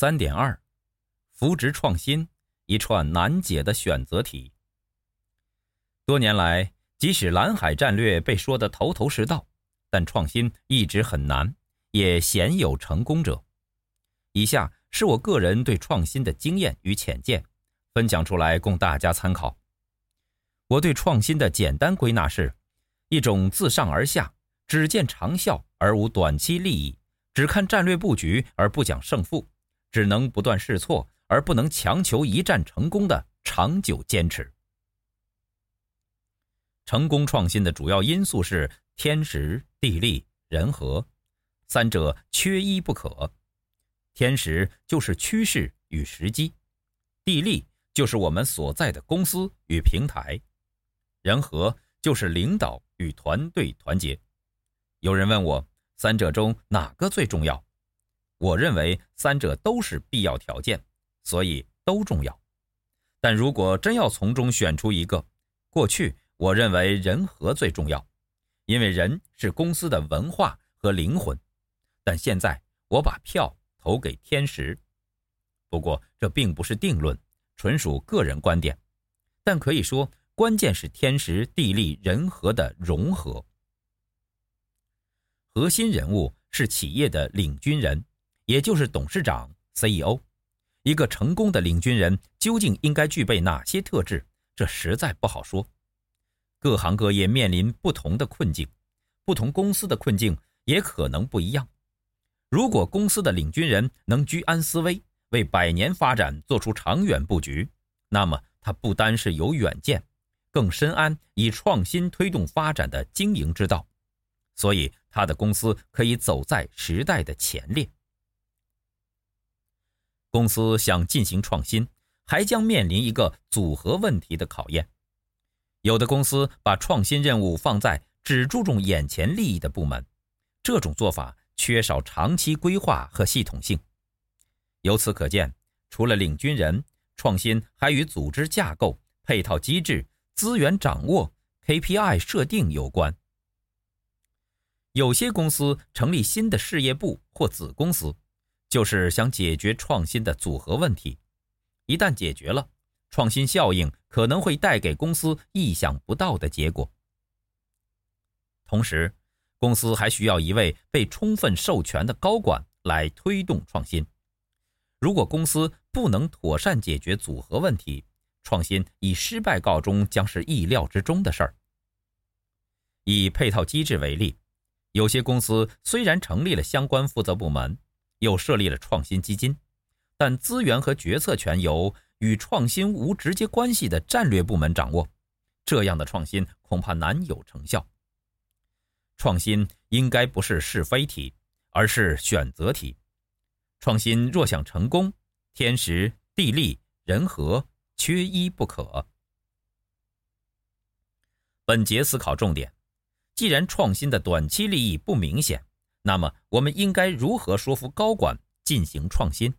三点二，扶植创新，一串难解的选择题。多年来，即使蓝海战略被说得头头是道，但创新一直很难，也鲜有成功者。以下是我个人对创新的经验与浅见，分享出来供大家参考。我对创新的简单归纳是：一种自上而下，只见长效而无短期利益，只看战略布局而不讲胜负，只能不断试错而不能强求一战成功的长久坚持。成功创新的主要因素是天时、地利、人和，三者缺一不可。天时就是趋势与时机，地利就是我们所在的公司与平台，人和就是领导与团队团结。有人问我，三者中哪个最重要？我认为三者都是必要条件，所以都重要。但如果真要从中选出一个，过去我认为人和最重要，因为人是公司的文化和灵魂。但现在我把票投给天时。不过这并不是定论，纯属个人观点。但可以说，关键是天时、地利、人和的融合。核心人物是企业的领军人，也就是董事长 CEO。一个成功的领军人究竟应该具备哪些特质？这实在不好说。各行各业面临不同的困境，不同公司的困境也可能不一样。如果公司的领军人能居安思危，为百年发展做出长远布局，那么他不单是有远见，更深谙以创新推动发展的经营之道。所以，他的公司可以走在时代的前列。公司想进行创新，还将面临一个组合问题的考验。有的公司把创新任务放在只注重眼前利益的部门，这种做法缺少长期规划和系统性。由此可见，除了领军人，创新还与组织架构、配套机制、资源掌握、KPI 设定有关。有些公司成立新的事业部或子公司，就是想解决创新的组合问题。一旦解决了，创新效应可能会带给公司意想不到的结果。同时，公司还需要一位被充分授权的高管来推动创新。如果公司不能妥善解决组合问题，创新以失败告终将是意料之中的事儿。以配套机制为例。有些公司虽然成立了相关负责部门，又设立了创新基金，但资源和决策权由与创新无直接关系的战略部门掌握，这样的创新恐怕难有成效。创新应该不是是非题，而是选择题。创新若想成功，天时、地利、人和缺一不可。本节思考重点。既然创新的短期利益不明显，那么我们应该如何说服高管进行创新？